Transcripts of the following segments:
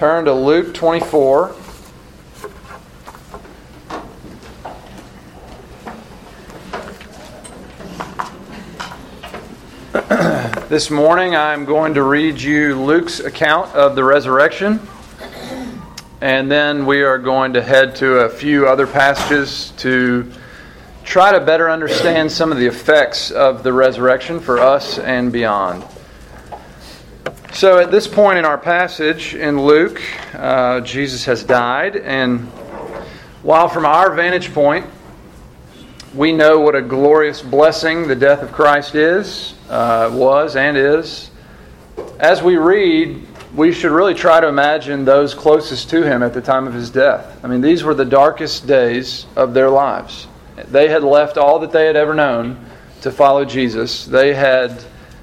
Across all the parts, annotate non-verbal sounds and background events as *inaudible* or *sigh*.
turn to Luke 24. *clears throat* this morning I'm going to read you Luke's account of the resurrection. And then we are going to head to a few other passages to try to better understand some of the effects of the resurrection for us and beyond. So, at this point in our passage in Luke, uh, Jesus has died, and while from our vantage point, we know what a glorious blessing the death of Christ is, uh, was, and is. As we read, we should really try to imagine those closest to him at the time of his death. I mean, these were the darkest days of their lives. They had left all that they had ever known to follow Jesus. They had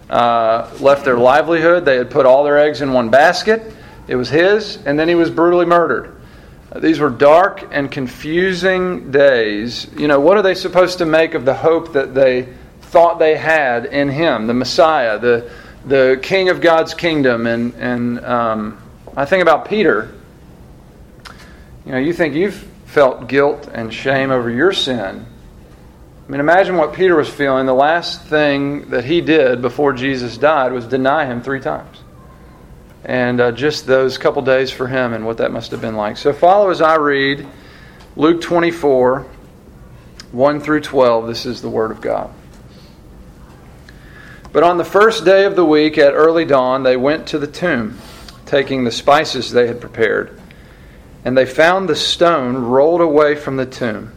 uh, left their livelihood, they had put all their eggs in one basket. It was his, and then he was brutally murdered. These were dark and confusing days. You know, what are they supposed to make of the hope that they thought they had in Him, the Messiah, the, the King of God's kingdom? And, and um, I think about Peter. You know, you think you've felt guilt and shame over your sin. I mean, imagine what Peter was feeling. The last thing that he did before Jesus died was deny him three times and uh, just those couple days for him and what that must have been like. So follow as I read Luke 24, 1 through 12. This is the Word of God. But on the first day of the week at early dawn, they went to the tomb, taking the spices they had prepared. And they found the stone rolled away from the tomb.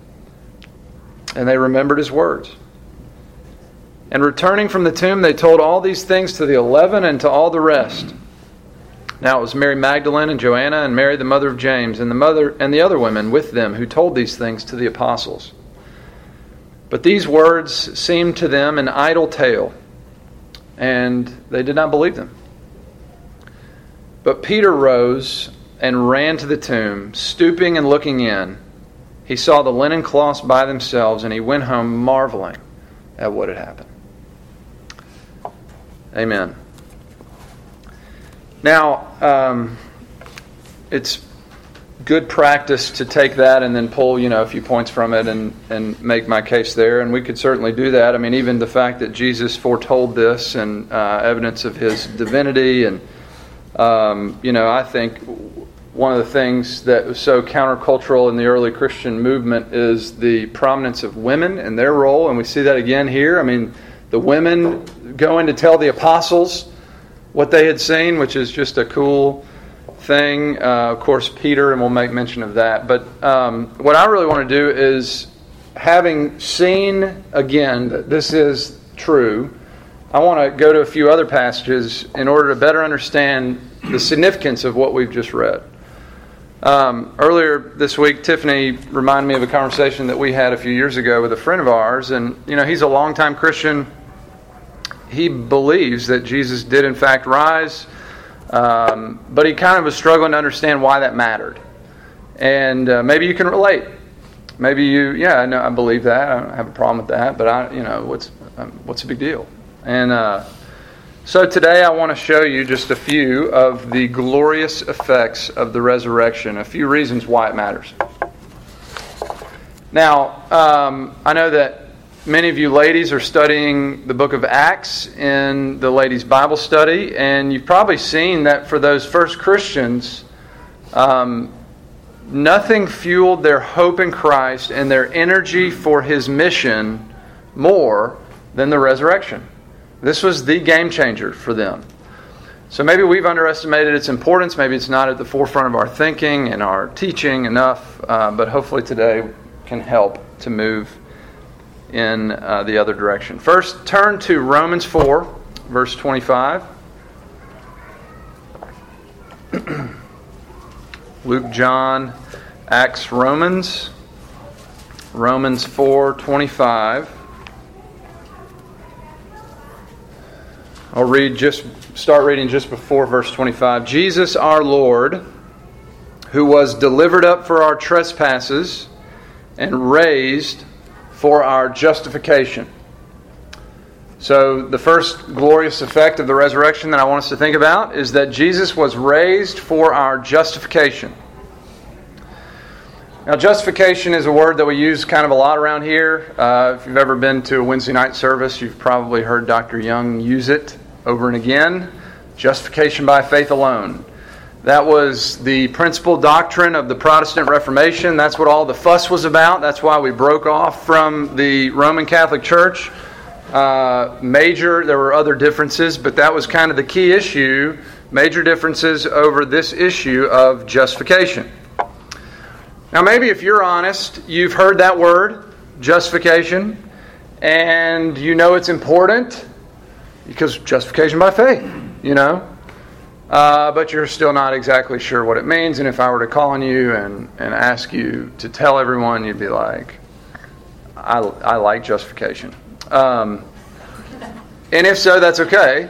And they remembered his words. And returning from the tomb, they told all these things to the eleven and to all the rest. Now it was Mary Magdalene and Joanna and Mary the mother of James and the mother and the other women with them who told these things to the apostles. But these words seemed to them an idle tale, and they did not believe them. But Peter rose and ran to the tomb, stooping and looking in. He saw the linen cloths by themselves, and he went home marveling at what had happened. Amen. Now, um, it's good practice to take that and then pull, you know, a few points from it and, and make my case there. And we could certainly do that. I mean, even the fact that Jesus foretold this and uh, evidence of his divinity. And, um, you know, I think one of the things that was so countercultural in the early Christian movement is the prominence of women and their role. And we see that again here. I mean, the women going to tell the apostles what they had seen, which is just a cool thing. Uh, of course, Peter, and we'll make mention of that. But um, what I really want to do is, having seen again that this is true, I want to go to a few other passages in order to better understand the significance of what we've just read. Um, earlier this week, Tiffany reminded me of a conversation that we had a few years ago with a friend of ours, and you know he's a longtime Christian he believes that Jesus did in fact rise, um, but he kind of was struggling to understand why that mattered. And uh, maybe you can relate. Maybe you, yeah, I know, I believe that. I don't have a problem with that. But I, you know, what's um, what's the big deal? And uh, so today I want to show you just a few of the glorious effects of the resurrection. A few reasons why it matters. Now, um, I know that Many of you ladies are studying the book of Acts in the ladies' Bible study, and you've probably seen that for those first Christians, um, nothing fueled their hope in Christ and their energy for his mission more than the resurrection. This was the game changer for them. So maybe we've underestimated its importance. Maybe it's not at the forefront of our thinking and our teaching enough, uh, but hopefully today can help to move in uh, the other direction. First, turn to Romans 4, verse 25. *clears throat* Luke, John, Acts, Romans. Romans 4:25. I'll read just start reading just before verse 25. Jesus our Lord, who was delivered up for our trespasses and raised for our justification. So, the first glorious effect of the resurrection that I want us to think about is that Jesus was raised for our justification. Now, justification is a word that we use kind of a lot around here. Uh, if you've ever been to a Wednesday night service, you've probably heard Dr. Young use it over and again. Justification by faith alone. That was the principal doctrine of the Protestant Reformation. That's what all the fuss was about. That's why we broke off from the Roman Catholic Church uh, major, there were other differences, but that was kind of the key issue major differences over this issue of justification. Now, maybe if you're honest, you've heard that word, justification, and you know it's important because justification by faith, you know. Uh, but you're still not exactly sure what it means. And if I were to call on you and, and ask you to tell everyone, you'd be like, I, I like justification. Um, and if so, that's okay.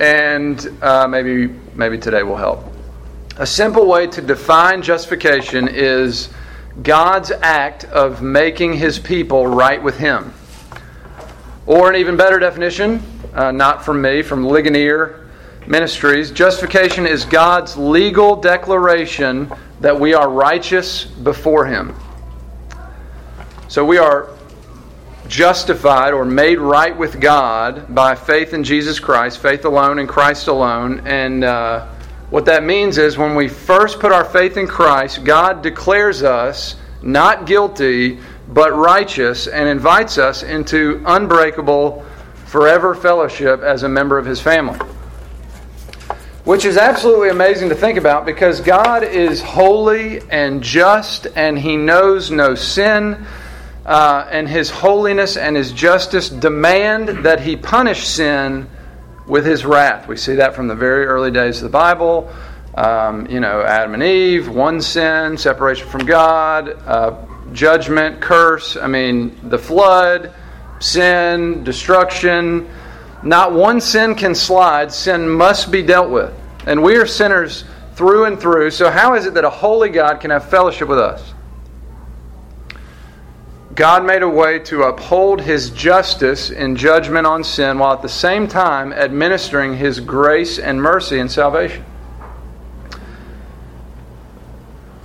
And uh, maybe maybe today will help. A simple way to define justification is God's act of making His people right with Him. Or an even better definition, uh, not from me, from Ligonier Ministries, justification is God's legal declaration that we are righteous before Him. So we are justified or made right with God by faith in Jesus Christ, faith alone in Christ alone. And uh, what that means is when we first put our faith in Christ, God declares us not guilty, but righteous, and invites us into unbreakable, forever fellowship as a member of His family. Which is absolutely amazing to think about because God is holy and just, and He knows no sin uh, and his holiness and his justice demand that he punish sin with his wrath. We see that from the very early days of the Bible. Um, you know, Adam and Eve, one sin, separation from God, uh, judgment, curse. I mean, the flood, sin, destruction. Not one sin can slide. Sin must be dealt with. And we are sinners through and through. So, how is it that a holy God can have fellowship with us? God made a way to uphold his justice in judgment on sin while at the same time administering his grace and mercy and salvation.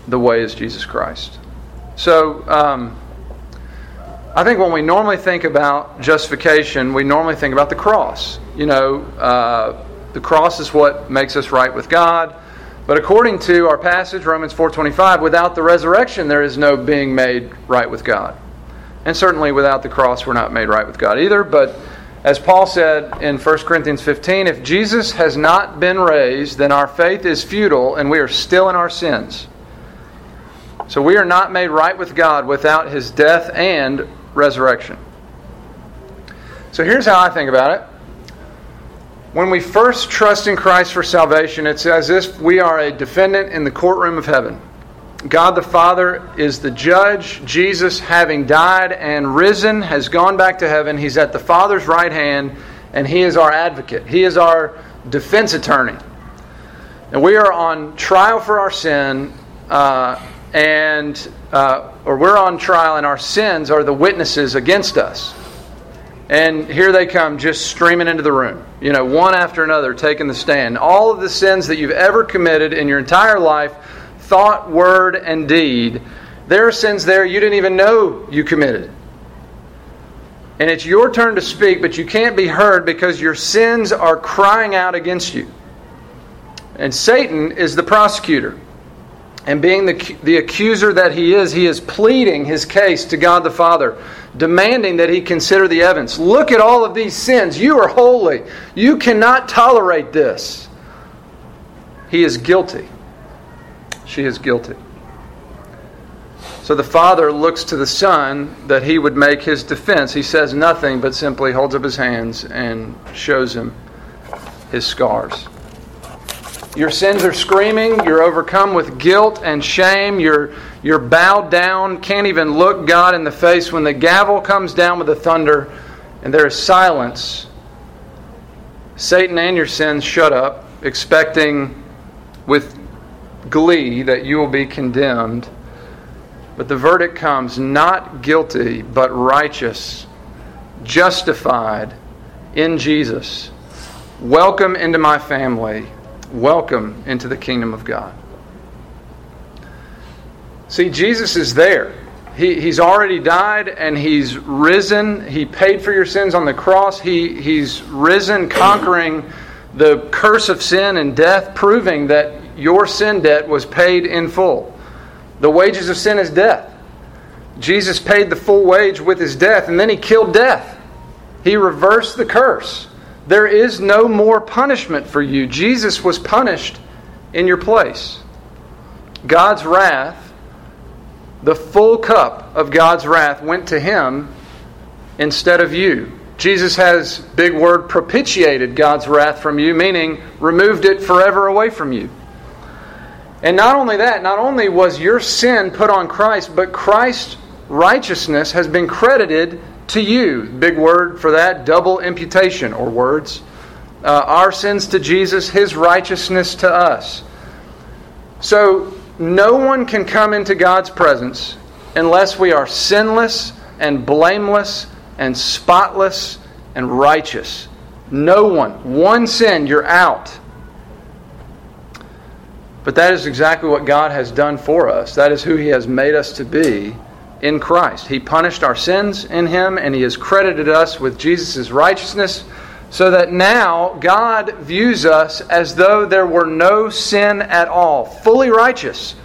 The way is Jesus Christ. So, um, I think when we normally think about justification, we normally think about the cross. You know, uh, the cross is what makes us right with God. But according to our passage, Romans 4:25, without the resurrection, there is no being made right with God. And certainly without the cross, we're not made right with God either. But as Paul said in 1 Corinthians 15, if Jesus has not been raised, then our faith is futile and we are still in our sins. So we are not made right with God without his death and resurrection. So here's how I think about it. When we first trust in Christ for salvation, it's as if we are a defendant in the courtroom of heaven. God the Father is the judge. Jesus, having died and risen, has gone back to heaven. He's at the Father's right hand, and He is our advocate. He is our defense attorney. And we are on trial for our sin, uh, and uh, or we're on trial, and our sins are the witnesses against us. And here they come, just streaming into the room. You know, one after another, taking the stand. All of the sins that you've ever committed in your entire life thought, word, and deed, there are sins there you didn't even know you committed. And it's your turn to speak, but you can't be heard because your sins are crying out against you. And Satan is the prosecutor. And being the, the accuser that he is, he is pleading his case to God the Father, demanding that he consider the evidence. Look at all of these sins. You are holy. You cannot tolerate this. He is guilty. She is guilty. So the father looks to the son that he would make his defense. He says nothing, but simply holds up his hands and shows him his scars. Your sins are screaming. You're overcome with guilt and shame. You're, you're bowed down, can't even look God in the face. When the gavel comes down with the thunder and there is silence, Satan and your sins shut up, expecting with glee that you will be condemned. But the verdict comes not guilty, but righteous, justified in Jesus. Welcome into my family. Welcome into the kingdom of God. See, Jesus is there. He, he's already died and he's risen. He paid for your sins on the cross. He, he's risen, conquering the curse of sin and death, proving that your sin debt was paid in full. The wages of sin is death. Jesus paid the full wage with his death, and then he killed death. He reversed the curse. There is no more punishment for you. Jesus was punished in your place. God's wrath, the full cup of God's wrath, went to him instead of you. Jesus has, big word, propitiated God's wrath from you, meaning removed it forever away from you. And not only that, not only was your sin put on Christ, but Christ's righteousness has been credited to you. Big word for that, double imputation or words. Uh, our sins to Jesus, his righteousness to us. So no one can come into God's presence unless we are sinless and blameless and spotless and righteous. No one. One sin, you're out. But that is exactly what God has done for us. That is who He has made us to be in Christ. He punished our sins in Him, and He has credited us with Jesus' righteousness, so that now God views us as though there were no sin at all, fully righteous,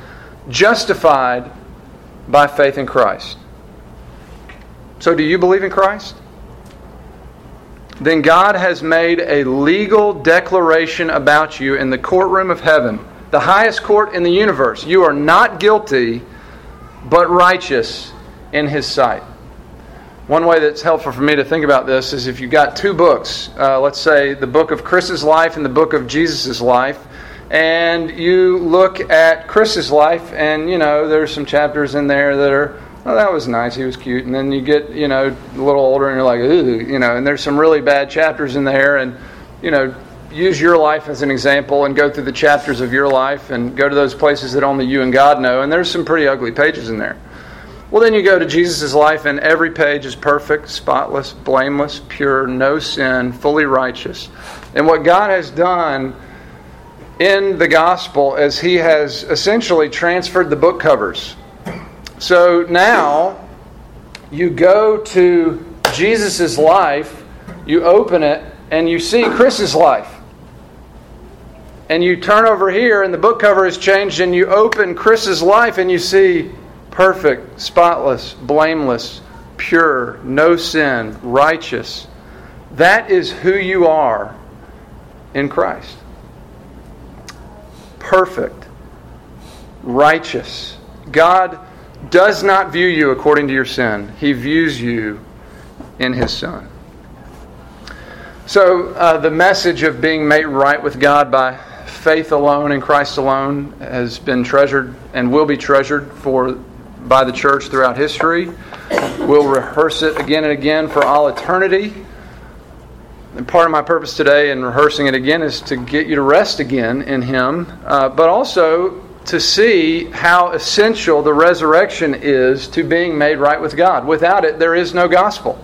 justified by faith in Christ. So, do you believe in Christ? Then God has made a legal declaration about you in the courtroom of heaven the highest court in the universe. You are not guilty, but righteous in His sight. One way that's helpful for me to think about this is if you've got two books, uh, let's say the book of Chris's life and the book of Jesus' life, and you look at Chris's life, and you know, there's some chapters in there that are, oh, that was nice, he was cute. And then you get, you know, a little older, and you're like, ooh, you know, and there's some really bad chapters in there, and, you know, use your life as an example and go through the chapters of your life and go to those places that only you and God know, and there's some pretty ugly pages in there. Well, then you go to Jesus' life, and every page is perfect, spotless, blameless, pure, no sin, fully righteous. And what God has done in the gospel is He has essentially transferred the book covers. So now you go to Jesus' life, you open it, and you see Chris's life and you turn over here and the book cover has changed and you open Chris's life and you see perfect, spotless, blameless, pure, no sin, righteous. That is who you are in Christ. Perfect, righteous. God does not view you according to your sin, He views you in His Son. So, uh, the message of being made right with God by faith alone in Christ alone has been treasured and will be treasured for by the church throughout history. We'll rehearse it again and again for all eternity. And part of my purpose today in rehearsing it again is to get you to rest again in Him, uh, but also to see how essential the resurrection is to being made right with God. Without it, there is no gospel.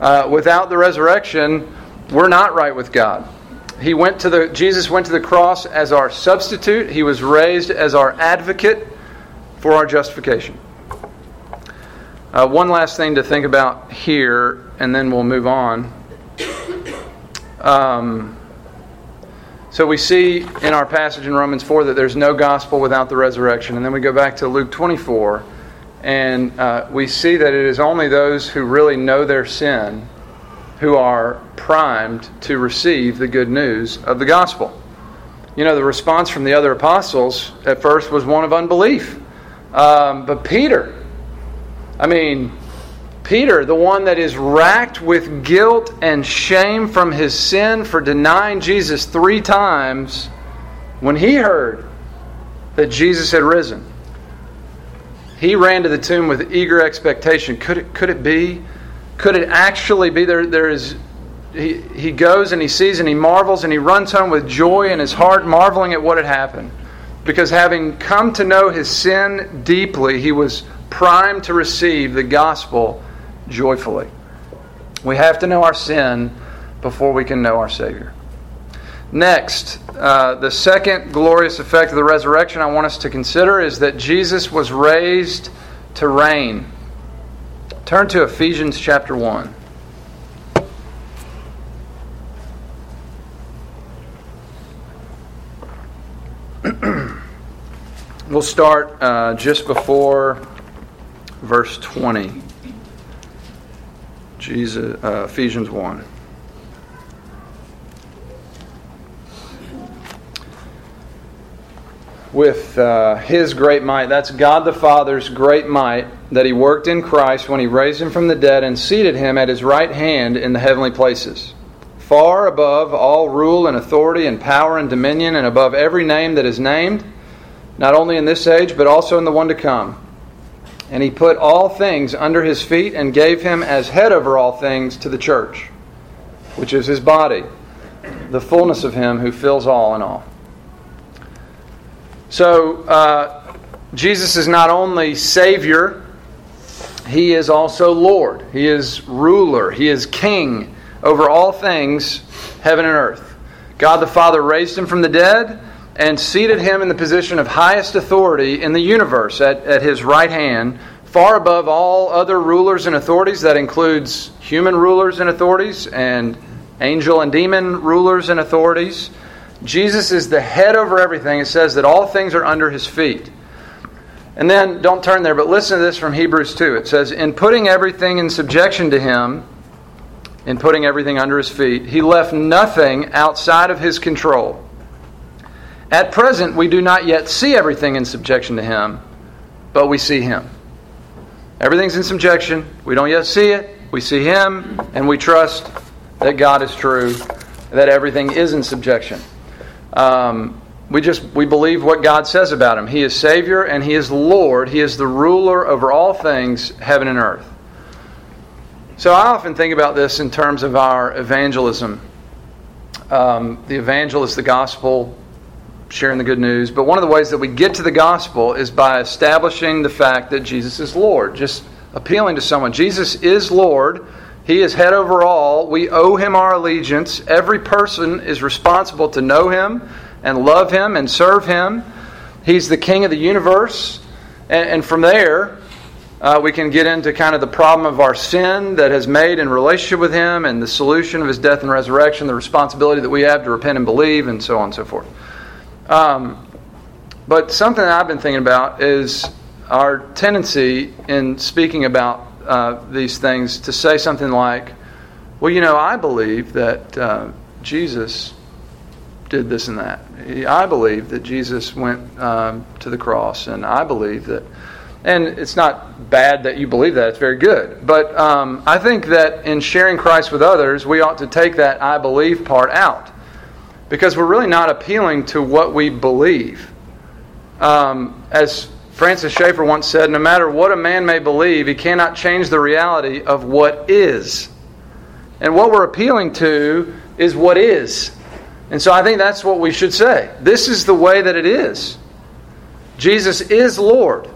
Uh, without the resurrection, we're not right with God he went to the Jesus went to the cross as our substitute. He was raised as our advocate for our justification. Uh, one last thing to think about here, and then we'll move on. Um, so we see in our passage in Romans 4 that there's no gospel without the resurrection. And then we go back to Luke 24, and uh, we see that it is only those who really know their sin who are primed to receive the good news of the gospel. You know, the response from the other apostles at first was one of unbelief. Um, but Peter, I mean, Peter, the one that is racked with guilt and shame from his sin for denying Jesus three times, when he heard that Jesus had risen, he ran to the tomb with eager expectation. Could it, could it be? Could it actually be? There, there is, he, he goes and he sees and he marvels and he runs home with joy in his heart, marveling at what had happened. Because having come to know his sin deeply, he was primed to receive the gospel joyfully. We have to know our sin before we can know our Savior. Next, uh, the second glorious effect of the resurrection I want us to consider is that Jesus was raised to reign. Turn to Ephesians chapter 1. *clears throat* we'll start uh, just before verse 20. Jesus, uh, Ephesians 1. with uh, his great might. That's God the Father's great might that he worked in Christ when he raised him from the dead and seated him at his right hand in the heavenly places, far above all rule and authority and power and dominion, and above every name that is named, not only in this age, but also in the one to come. And he put all things under his feet and gave him as head over all things to the church, which is his body, the fullness of him who fills all in all. So, uh, Jesus is not only Savior, He is also Lord. He is ruler. He is King over all things, heaven and earth. God the Father raised Him from the dead and seated Him in the position of highest authority in the universe at, at His right hand, far above all other rulers and authorities. That includes human rulers and authorities, and angel and demon rulers and authorities. Jesus is the head over everything. It says that all things are under his feet. And then, don't turn there, but listen to this from Hebrews 2. It says, In putting everything in subjection to him, in putting everything under his feet, he left nothing outside of his control. At present, we do not yet see everything in subjection to him, but we see him. Everything's in subjection. We don't yet see it. We see him, and we trust that God is true, that everything is in subjection. Um, we just we believe what God says about him. He is Savior and He is Lord. He is the ruler over all things, heaven and earth. So I often think about this in terms of our evangelism. Um, the evangelist, the gospel, sharing the good news. But one of the ways that we get to the gospel is by establishing the fact that Jesus is Lord. Just appealing to someone. Jesus is Lord. He is head over all. We owe him our allegiance. Every person is responsible to know him and love him and serve him. He's the king of the universe. And, and from there, uh, we can get into kind of the problem of our sin that has made in relationship with him and the solution of his death and resurrection, the responsibility that we have to repent and believe, and so on and so forth. Um, but something I've been thinking about is our tendency in speaking about uh, these things to say something like, well, you know, I believe that uh, Jesus did this and that. I believe that Jesus went um, to the cross, and I believe that. And it's not bad that you believe that, it's very good. But um, I think that in sharing Christ with others, we ought to take that I believe part out. Because we're really not appealing to what we believe. Um, as Francis Schaeffer once said no matter what a man may believe, he cannot change the reality of what is. And what we're appealing to is what is. And so I think that's what we should say. This is the way that it is. Jesus is Lord.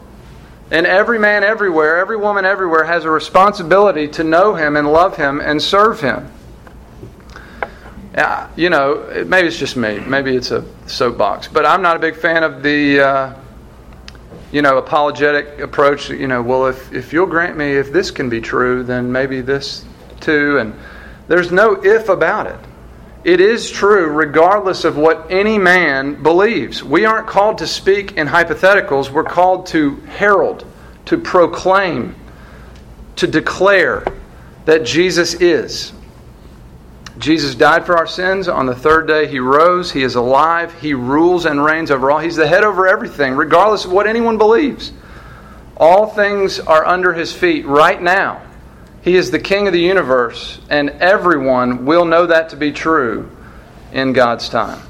And every man everywhere, every woman everywhere has a responsibility to know him and love him and serve him. You know, maybe it's just me. Maybe it's a soapbox. But I'm not a big fan of the. Uh, you know, apologetic approach. You know, well, if, if you'll grant me if this can be true, then maybe this too. And there's no if about it. It is true regardless of what any man believes. We aren't called to speak in hypotheticals, we're called to herald, to proclaim, to declare that Jesus is. Jesus died for our sins. On the third day, he rose. He is alive. He rules and reigns over all. He's the head over everything, regardless of what anyone believes. All things are under his feet right now. He is the king of the universe, and everyone will know that to be true in God's time.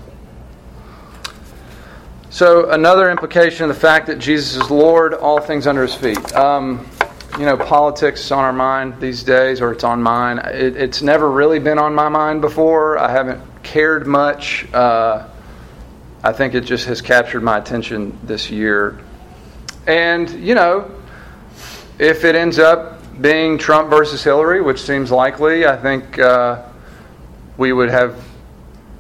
So, another implication of the fact that Jesus is Lord, all things under his feet. Um, you know, politics is on our mind these days, or it's on mine. It, it's never really been on my mind before. I haven't cared much. Uh, I think it just has captured my attention this year. And, you know, if it ends up being Trump versus Hillary, which seems likely, I think uh, we would have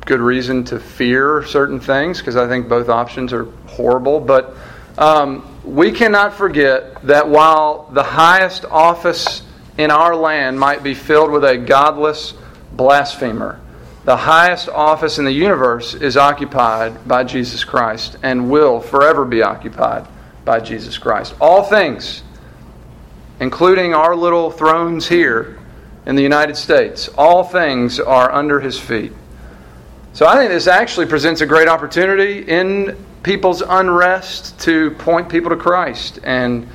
good reason to fear certain things because I think both options are horrible. But um, we cannot forget that while the highest office in our land might be filled with a godless blasphemer, the highest office in the universe is occupied by Jesus Christ and will forever be occupied by Jesus Christ. All things, including our little thrones here in the United States, all things are under his feet. So I think this actually presents a great opportunity in people's unrest to point people to Christ and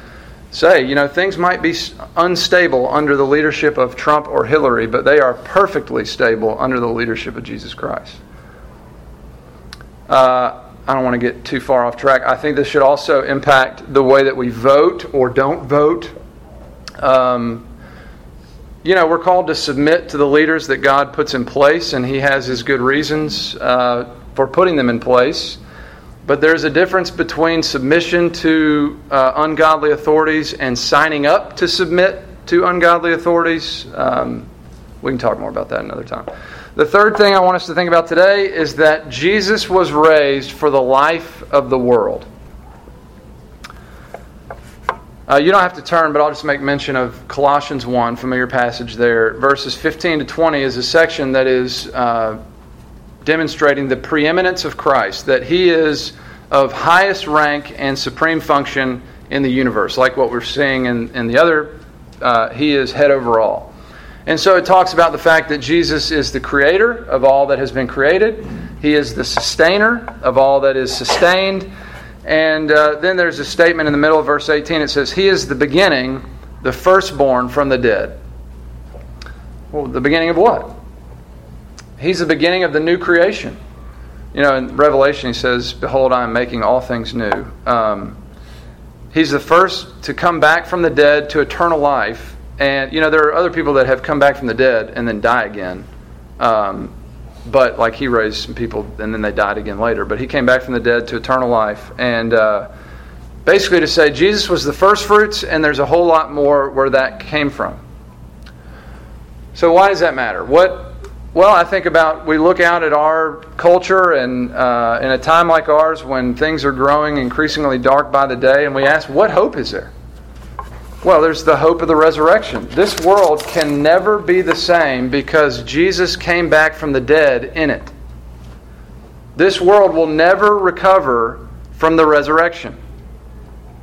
say, you know, things might be unstable under the leadership of Trump or Hillary, but they are perfectly stable under the leadership of Jesus Christ. Uh, I don't want to get too far off track. I think this should also impact the way that we vote or don't vote. Um, you know, we're called to submit to the leaders that God puts in place, and He has His good reasons uh, for putting them in place. But there's a difference between submission to uh, ungodly authorities and signing up to submit to ungodly authorities. Um, we can talk more about that another time. The third thing I want us to think about today is that Jesus was raised for the life of the world. Uh, you don't have to turn, but I'll just make mention of Colossians 1, familiar passage there. Verses 15 to 20 is a section that is uh, demonstrating the preeminence of Christ, that he is of highest rank and supreme function in the universe, like what we're seeing in, in the other. Uh, he is head over all. And so it talks about the fact that Jesus is the creator of all that has been created, he is the sustainer of all that is sustained. And uh, then there's a statement in the middle of verse 18. It says, He is the beginning, the firstborn from the dead. Well, the beginning of what? He's the beginning of the new creation. You know, in Revelation, he says, Behold, I am making all things new. Um, he's the first to come back from the dead to eternal life. And, you know, there are other people that have come back from the dead and then die again. Um, but, like, he raised some people and then they died again later. But he came back from the dead to eternal life. And uh, basically, to say Jesus was the first fruits, and there's a whole lot more where that came from. So, why does that matter? What well, I think about we look out at our culture and uh, in a time like ours when things are growing increasingly dark by the day, and we ask, what hope is there? Well, there's the hope of the resurrection. This world can never be the same because Jesus came back from the dead in it. This world will never recover from the resurrection.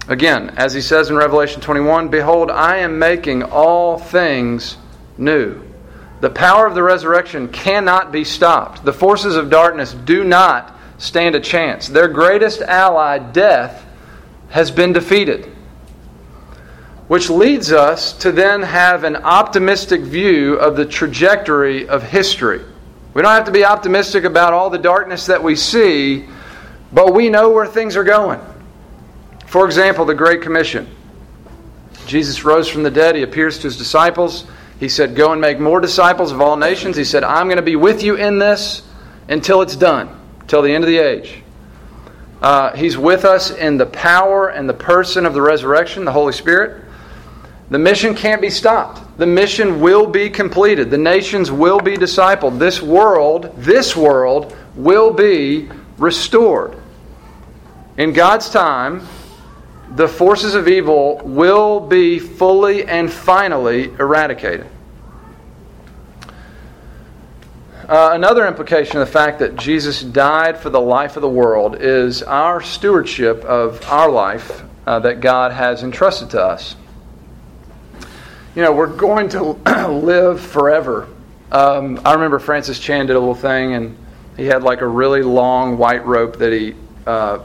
Again, as he says in Revelation 21 Behold, I am making all things new. The power of the resurrection cannot be stopped. The forces of darkness do not stand a chance. Their greatest ally, death, has been defeated. Which leads us to then have an optimistic view of the trajectory of history. We don't have to be optimistic about all the darkness that we see, but we know where things are going. For example, the Great Commission. Jesus rose from the dead, he appears to his disciples. He said, Go and make more disciples of all nations. He said, I'm going to be with you in this until it's done, till the end of the age. Uh, he's with us in the power and the person of the resurrection, the Holy Spirit. The mission can't be stopped. The mission will be completed. The nations will be discipled. This world, this world, will be restored. In God's time, the forces of evil will be fully and finally eradicated. Uh, another implication of the fact that Jesus died for the life of the world is our stewardship of our life uh, that God has entrusted to us. You know, we're going to *clears throat* live forever. Um, I remember Francis Chan did a little thing, and he had like a really long white rope that he uh,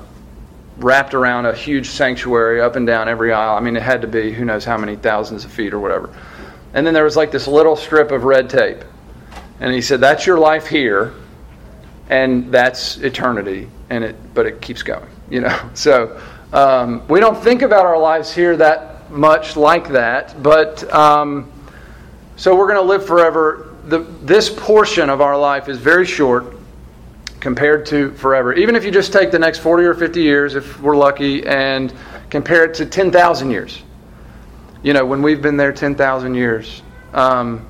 wrapped around a huge sanctuary up and down every aisle. I mean, it had to be who knows how many thousands of feet or whatever. And then there was like this little strip of red tape. And he said, That's your life here. and that's eternity, and it but it keeps going. You know, *laughs* so um, we don't think about our lives here that much like that, but um, so we're going to live forever. The, this portion of our life is very short compared to forever. Even if you just take the next 40 or 50 years, if we're lucky, and compare it to 10,000 years. You know, when we've been there 10,000 years. Um,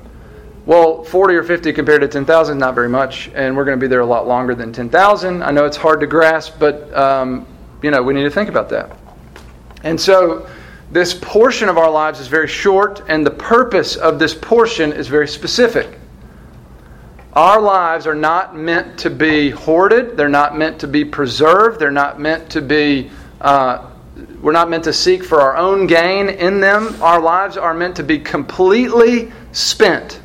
well, 40 or 50 compared to 10,000 not very much, and we're going to be there a lot longer than 10,000. I know it's hard to grasp, but, um, you know, we need to think about that. And so, this portion of our lives is very short, and the purpose of this portion is very specific. Our lives are not meant to be hoarded. They're not meant to be preserved. They're not meant to be, uh, we're not meant to seek for our own gain in them. Our lives are meant to be completely spent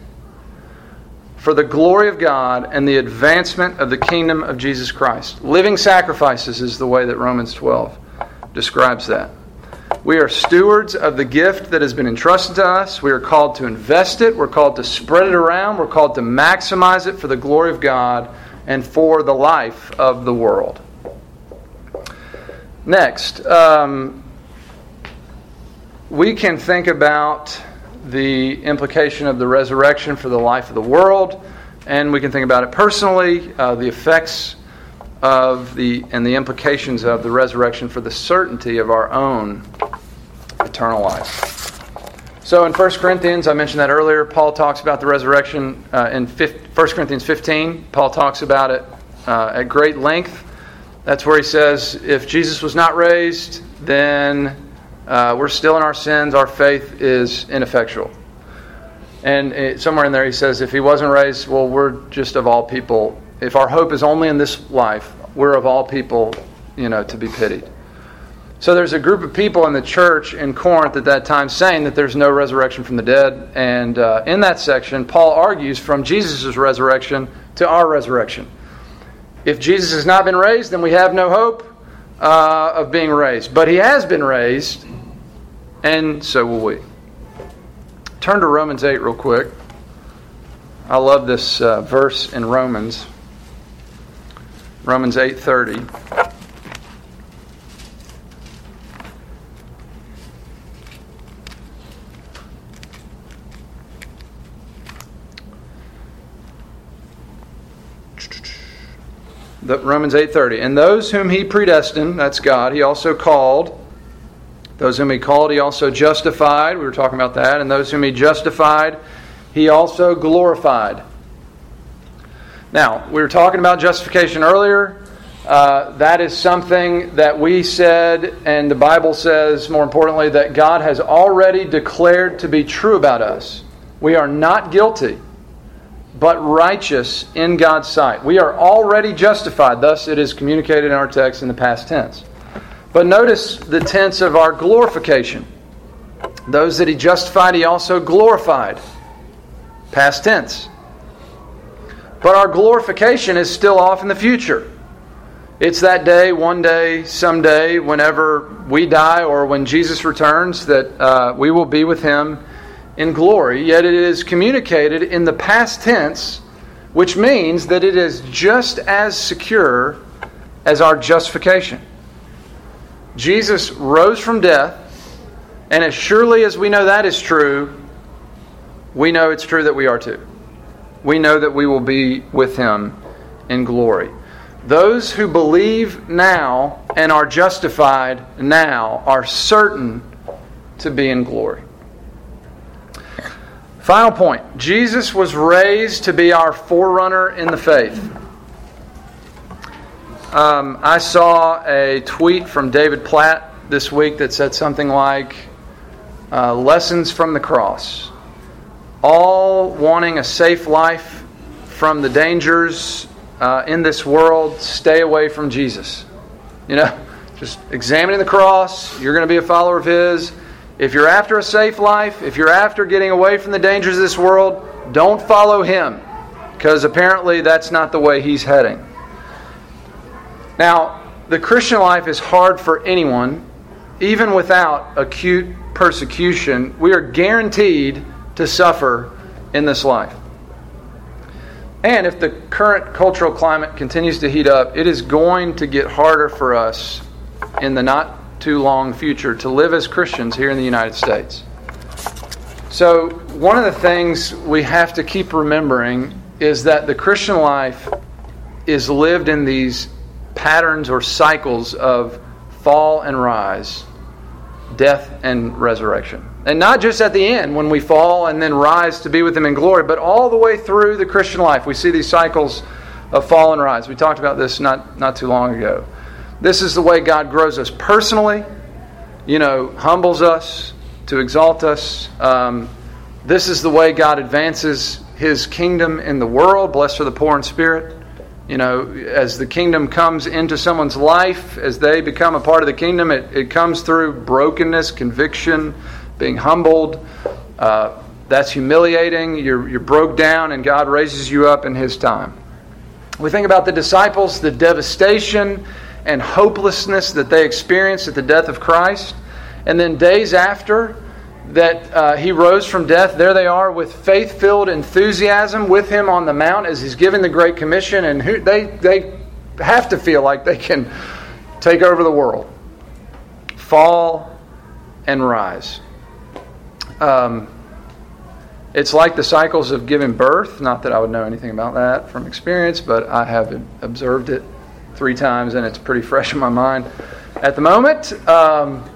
for the glory of God and the advancement of the kingdom of Jesus Christ. Living sacrifices is the way that Romans 12 describes that. We are stewards of the gift that has been entrusted to us. We are called to invest it. We're called to spread it around. We're called to maximize it for the glory of God and for the life of the world. Next, um, we can think about the implication of the resurrection for the life of the world, and we can think about it personally, uh, the effects of the and the implications of the resurrection for the certainty of our own eternal life. So in 1 Corinthians, I mentioned that earlier, Paul talks about the resurrection uh, in 1 Corinthians 15. Paul talks about it uh, at great length. That's where he says, if Jesus was not raised, then uh, we're still in our sins, our faith is ineffectual. And it, somewhere in there he says, if he wasn't raised, well, we're just of all people if our hope is only in this life, we're of all people, you know, to be pitied. So there's a group of people in the church in Corinth at that time saying that there's no resurrection from the dead. And uh, in that section, Paul argues from Jesus' resurrection to our resurrection. If Jesus has not been raised, then we have no hope uh, of being raised. But he has been raised, and so will we. Turn to Romans 8 real quick. I love this uh, verse in Romans. Romans 8:30. The, Romans 8:30. And those whom he predestined, that's God, he also called. Those whom he called, he also justified. We were talking about that. And those whom he justified, he also glorified. Now, we were talking about justification earlier. Uh, that is something that we said, and the Bible says, more importantly, that God has already declared to be true about us. We are not guilty, but righteous in God's sight. We are already justified. Thus, it is communicated in our text in the past tense. But notice the tense of our glorification. Those that He justified, He also glorified. Past tense. But our glorification is still off in the future. It's that day, one day, someday, whenever we die or when Jesus returns, that uh, we will be with him in glory. Yet it is communicated in the past tense, which means that it is just as secure as our justification. Jesus rose from death, and as surely as we know that is true, we know it's true that we are too we know that we will be with him in glory. Those who believe now and are justified now are certain to be in glory. Final point Jesus was raised to be our forerunner in the faith. Um, I saw a tweet from David Platt this week that said something like uh, Lessons from the Cross all wanting a safe life from the dangers uh, in this world, stay away from Jesus. You know, *laughs* just examining the cross, you're going to be a follower of His. If you're after a safe life, if you're after getting away from the dangers of this world, don't follow Him, because apparently that's not the way He's heading. Now, the Christian life is hard for anyone, even without acute persecution. We are guaranteed to suffer in this life. And if the current cultural climate continues to heat up, it is going to get harder for us in the not too long future to live as Christians here in the United States. So, one of the things we have to keep remembering is that the Christian life is lived in these patterns or cycles of fall and rise, death and resurrection. And not just at the end when we fall and then rise to be with Him in glory, but all the way through the Christian life. We see these cycles of fall and rise. We talked about this not, not too long ago. This is the way God grows us personally, you know, humbles us to exalt us. Um, this is the way God advances His kingdom in the world. Blessed are the poor in spirit. You know, as the kingdom comes into someone's life, as they become a part of the kingdom, it, it comes through brokenness, conviction, being humbled. Uh, that's humiliating. You're, you're broke down, and God raises you up in His time. We think about the disciples, the devastation and hopelessness that they experienced at the death of Christ. And then days after that uh, he rose from death, there they are with faith filled enthusiasm with him on the mount as he's giving the Great Commission. And who, they, they have to feel like they can take over the world. Fall and rise. Um, it's like the cycles of giving birth. Not that I would know anything about that from experience, but I have observed it three times and it's pretty fresh in my mind at the moment. Um,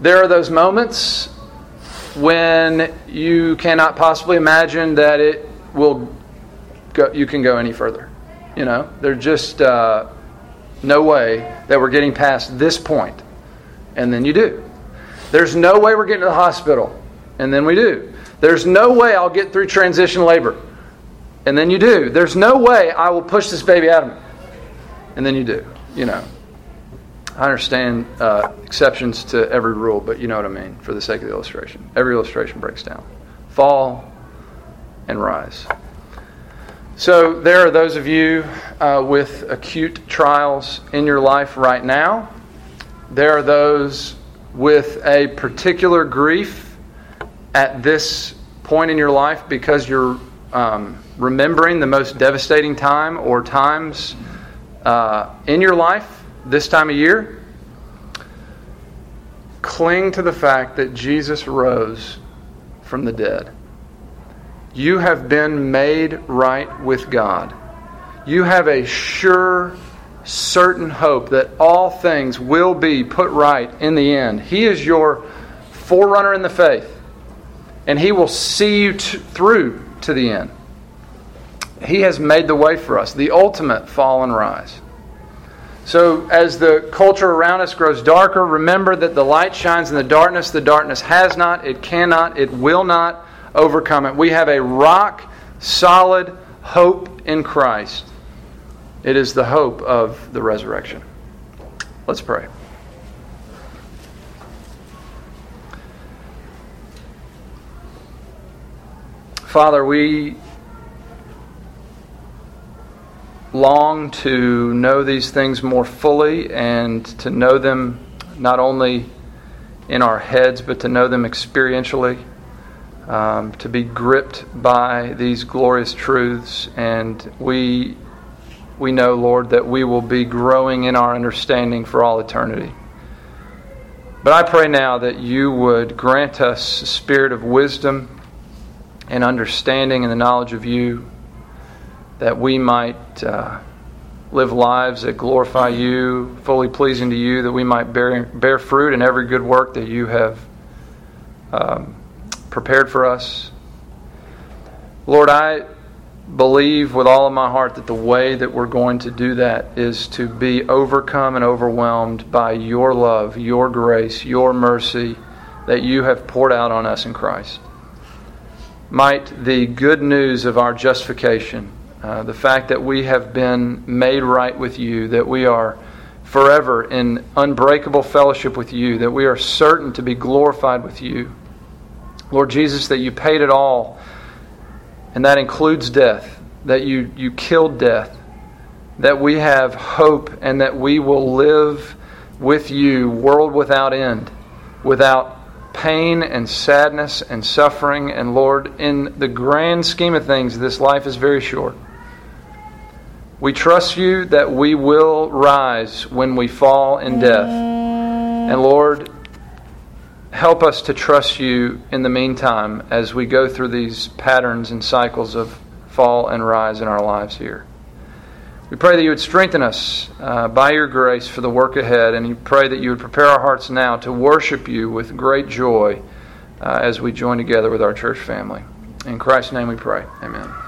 there are those moments when you cannot possibly imagine that it will go, you can go any further. You know, there's just uh, no way that we're getting past this point. point, and then you do. There's no way we're getting to the hospital and then we do. There's no way I'll get through transition labor. And then you do. There's no way I will push this baby out of me. And then you do. You know. I understand uh, exceptions to every rule, but you know what I mean for the sake of the illustration. Every illustration breaks down. Fall and rise. So there are those of you uh, with acute trials in your life right now. There are those with a particular grief at this point in your life because you're um, remembering the most devastating time or times uh, in your life this time of year, cling to the fact that Jesus rose from the dead. You have been made right with God. You have a sure, certain hope that all things will be put right in the end. He is your forerunner in the faith and He will see you t- through to the end. He has made the way for us, the ultimate fall and rise. So, as the culture around us grows darker, remember that the light shines in the darkness. The darkness has not, it cannot, it will not overcome it. We have a rock solid hope in Christ. It is the hope of the resurrection. Let's pray. Father, we long to know these things more fully and to know them not only in our heads, but to know them experientially, um, to be gripped by these glorious truths. And we, we know, Lord, that we will be growing in our understanding for all eternity. But I pray now that you would grant us a spirit of wisdom and understanding and the knowledge of you, that we might uh, live lives that glorify you, fully pleasing to you, that we might bear, bear fruit in every good work that you have um, prepared for us. Lord, I believe with all of my heart that the way that we're going to do that is to be overcome and overwhelmed by your love, your grace, your mercy that you have poured out on us in Christ might the good news of our justification, uh, the fact that we have been made right with you, that we are forever in unbreakable fellowship with you, that we are certain to be glorified with you. Lord Jesus, that you paid it all, and that includes death, that you, you killed death, that we have hope, and that we will live with you, world without end, without pain and sadness and suffering. And Lord, in the grand scheme of things, this life is very short. We trust you that we will rise when we fall in death. And Lord, help us to trust you in the meantime as we go through these patterns and cycles of fall and rise in our lives here. We pray that you would strengthen us uh, by your grace for the work ahead, and we pray that you would prepare our hearts now to worship you with great joy uh, as we join together with our church family. In Christ's name we pray. Amen.